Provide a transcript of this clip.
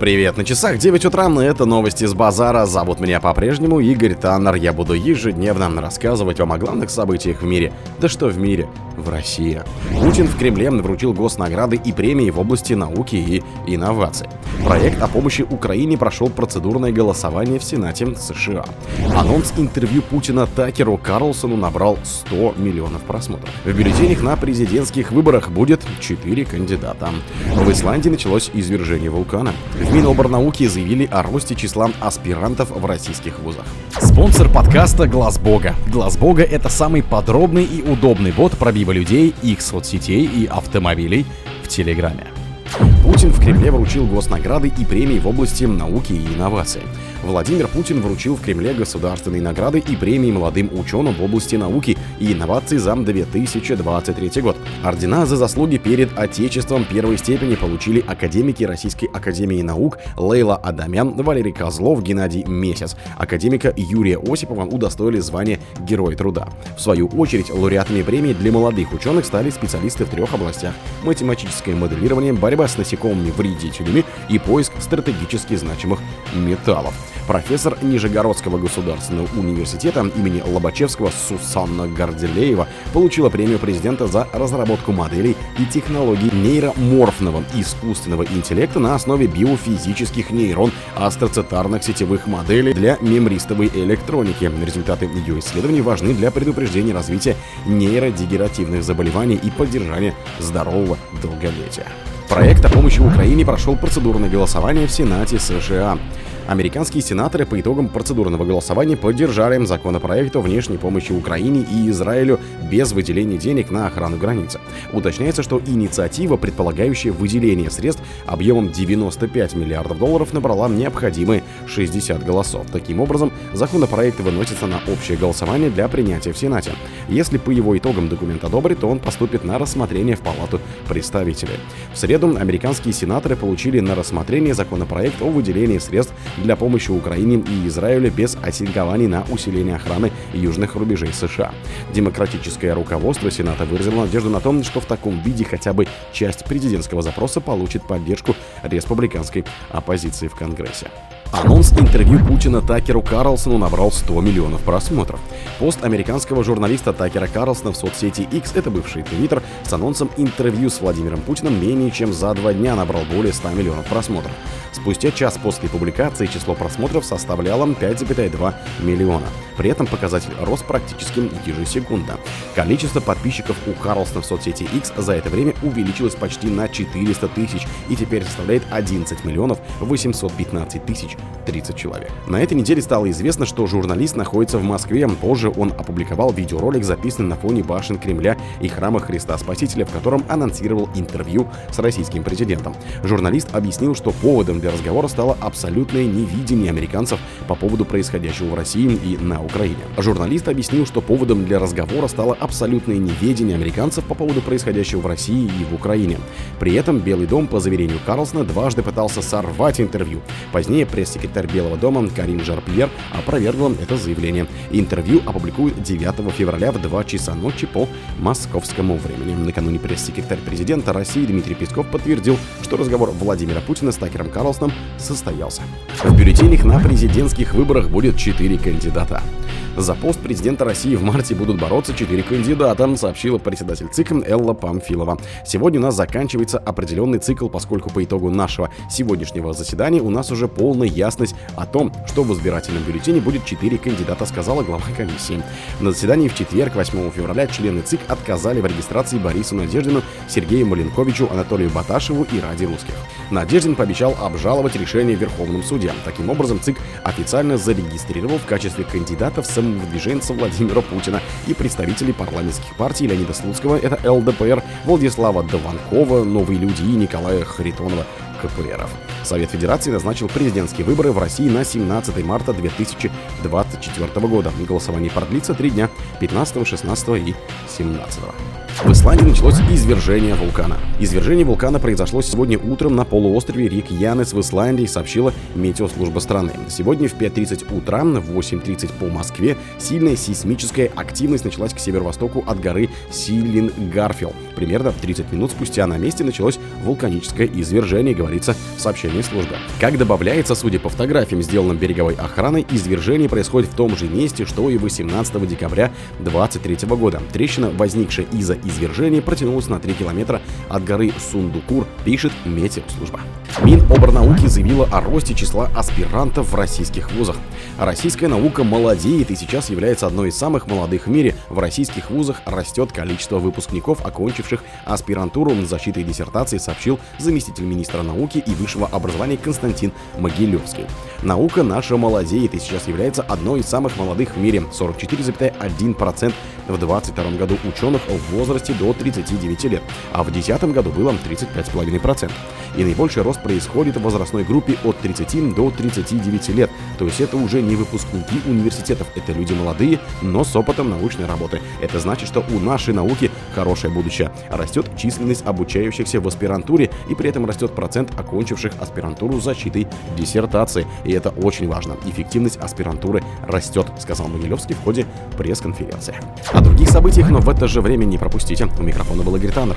Привет, на часах 9 утра, и это новости с базара. Зовут меня по-прежнему Игорь Таннер. Я буду ежедневно рассказывать вам о главных событиях в мире. Да что в мире? В России. Путин в Кремле вручил госнаграды и премии в области науки и инноваций. Проект о помощи Украине прошел процедурное голосование в Сенате США. Анонс интервью Путина Такеру Карлсону набрал 100 миллионов просмотров. В бюллетенях на президентских выборах будет 4 кандидата. В Исландии началось извержение вулкана. В Миноборнауке заявили о росте числа аспирантов в российских вузах. Спонсор подкаста Глаз Бога. Глаз Бога это самый подробный и удобный бот пробива людей, их соцсетей и автомобилей в Телеграме. Путин в Кремле вручил госнаграды и премии в области науки и инноваций. Владимир Путин вручил в Кремле государственные награды и премии молодым ученым в области науки и инноваций за 2023 год. Ордена за заслуги перед Отечеством первой степени получили академики Российской Академии Наук Лейла Адамян, Валерий Козлов, Геннадий Месяц. Академика Юрия Осипова удостоили звания Герой труда. В свою очередь, лауреатами премии для молодых ученых стали специалисты в трех областях – математическое моделирование, борьба с насекомыми вредителями и поиск стратегически значимых металлов. Профессор Нижегородского государственного университета имени Лобачевского Сусанна Горделеева получила премию президента за разработку моделей и технологий нейроморфного искусственного интеллекта на основе биофизических нейрон астроцитарных сетевых моделей для мемристовой электроники. Результаты ее исследований важны для предупреждения развития нейродегеративных заболеваний и поддержания здорового долголетия. Проект о помощи Украине прошел процедурное голосование в Сенате США. Американские сенаторы по итогам процедурного голосования поддержали законопроект о внешней помощи Украине и Израилю без выделения денег на охрану границы. Уточняется, что инициатива, предполагающая выделение средств объемом 95 миллиардов долларов, набрала необходимые 60 голосов. Таким образом, законопроект выносится на общее голосование для принятия в Сенате. Если по его итогам документ одобрит, то он поступит на рассмотрение в Палату представителей. В среду американские сенаторы получили на рассмотрение законопроект о выделении средств для помощи Украине и Израилю без ассигнований на усиление охраны южных рубежей США. Демократическое руководство Сената выразило надежду на том, что в таком виде хотя бы часть президентского запроса получит поддержку республиканской оппозиции в Конгрессе. Анонс интервью Путина Такеру Карлсону набрал 100 миллионов просмотров. Пост американского журналиста Такера Карлсона в соцсети X, это бывший Твиттер, с анонсом интервью с Владимиром Путиным менее чем за два дня набрал более 100 миллионов просмотров. Спустя час после публикации число просмотров составляло 5,2 миллиона. При этом показатель рос практически ежесекундно. Количество подписчиков у Карлсона в соцсети X за это время увеличилось почти на 400 тысяч и теперь составляет 11 миллионов 815 тысяч 30 человек. На этой неделе стало известно, что журналист находится в Москве. Позже он опубликовал видеоролик, записанный на фоне башен Кремля и храма Христа Спасителя, в котором анонсировал интервью с российским президентом. Журналист объяснил, что поводом для разговора стало абсолютное невидение американцев по поводу происходящего в России и на Украине. Журналист объяснил, что поводом для разговора стало абсолютное неведение американцев по поводу происходящего в России и в Украине. При этом Белый дом, по заверению Карлсона, дважды пытался сорвать интервью. Позднее пресс-секретарь Белого дома Карин Жарпьер опровергла это заявление. Интервью опубликуют 9 февраля в 2 часа ночи по московскому времени. Накануне пресс-секретарь президента России Дмитрий Песков подтвердил, что разговор Владимира Путина с Такером Карлсоном состоялся. В бюллетенях на президентских выборах будет 4 кандидата. За пост президента России в марте будут бороться четыре кандидата, сообщила председатель ЦИК Элла Памфилова. Сегодня у нас заканчивается определенный цикл, поскольку по итогу нашего сегодняшнего заседания у нас уже полная ясность о том, что в избирательном бюллетене будет четыре кандидата, сказала глава комиссии. На заседании в четверг, 8 февраля, члены ЦИК отказали в регистрации Борису Надеждину, Сергею Маленковичу, Анатолию Баташеву и Ради Русских. Надеждин пообещал обжаловать решение в Верховном суде. Таким образом, ЦИК официально зарегистрировал в качестве кандидатов самовыдвиженца Владимира Путина и представителей парламентских партий Леонида Слуцкого, это ЛДПР, Владислава Дованкова, Новые люди и Николая Харитонова, КПРФ. Совет Федерации назначил президентские выборы в России на 17 марта 2024 года. Голосование продлится три дня 15, 16 и 17. В Исландии началось извержение вулкана. Извержение вулкана произошло сегодня утром на полуострове Рик Янес в Исландии, сообщила метеослужба страны. Сегодня в 5.30 утра, в 8.30 по Москве, сильная сейсмическая активность началась к северо-востоку от горы Силин-Гарфил. Примерно 30 минут спустя на месте началось вулканическое извержение, говорится в сообщении службы. Как добавляется, судя по фотографиям, сделанным береговой охраной, извержение происходит в том же месте, что и 18 декабря 2023 года. Трещина, возникшая из-за извержения, протянулась на 3 километра от горы Сундукур, пишет метеослужба. Миноборнауки заявила о росте числа аспирантов в российских вузах. Российская наука молодеет и сейчас является одной из самых молодых в мире. В российских вузах растет количество выпускников, окончивших аспирантуру с защитой диссертации, сообщил заместитель министра науки и высшего образования Константин Могилевский. Наука наша молодеет и сейчас является одной из самых молодых в мире. 44,1% в 2022 году ученых в возрасте до 39 лет, а в 2010 году было 35,5%. И наибольший рост происходит в возрастной группе от 30 до 39 лет. То есть это уже не выпускники университетов, это люди молодые, но с опытом научной работы. Это значит, что у нашей науки хорошее будущее. Растет численность обучающихся в аспирантуре, и при этом растет процент окончивших аспирантуру с защитой диссертации. И это очень важно. Эффективность аспирантуры растет, сказал Могилевский в ходе пресс-конференции. О других событиях, но в это же время не пропустите. У микрофона был Игорь Таннер.